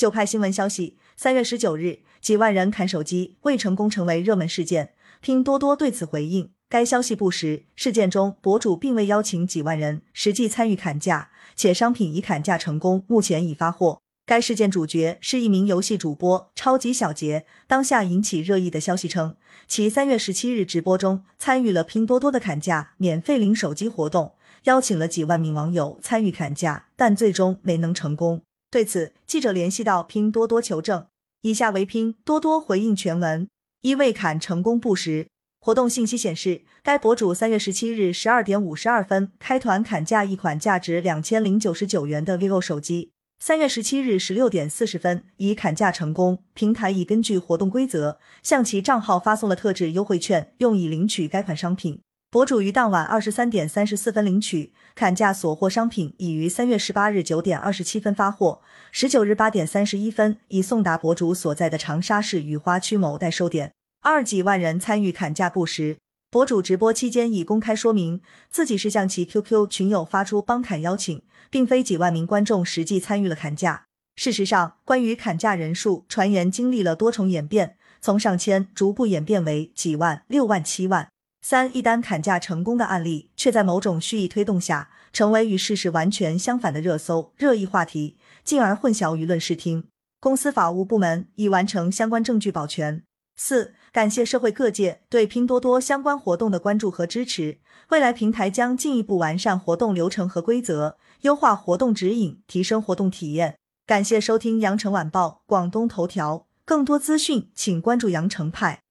九派新闻消息，三月十九日，几万人砍手机未成功成为热门事件。拼多多对此回应，该消息不实。事件中，博主并未邀请几万人实际参与砍价，且商品已砍价成功，目前已发货。该事件主角是一名游戏主播超级小杰。当下引起热议的消息称，其三月十七日直播中参与了拼多多的砍价免费领手机活动，邀请了几万名网友参与砍价，但最终没能成功。对此，记者联系到拼多多求证，以下为拼多多回应全文：一未砍成功不实。活动信息显示，该博主三月十七日十二点五十二分开团砍价一款价值两千零九十九元的 vivo 手机。三月十七日十六点四十分已砍价成功，平台已根据活动规则向其账号发送了特制优惠券，用以领取该款商品。博主于当晚二十三点三十四分领取砍价所获商品，已于三月十八日九点二十七分发货，十九日八点三十一分已送达博主所在的长沙市雨花区某代收点。二几万人参与砍价不实，博主直播期间已公开说明自己是向其 QQ 群友发出帮砍邀请，并非几万名观众实际参与了砍价。事实上，关于砍价人数传言经历了多重演变，从上千逐步演变为几万、六万、七万。三一单砍价成功的案例，却在某种蓄意推动下，成为与事实完全相反的热搜热议话题，进而混淆舆论视听。公司法务部门已完成相关证据保全。四，感谢社会各界对拼多多相关活动的关注和支持。未来平台将进一步完善活动流程和规则，优化活动指引，提升活动体验。感谢收听羊城晚报广东头条，更多资讯请关注羊城派。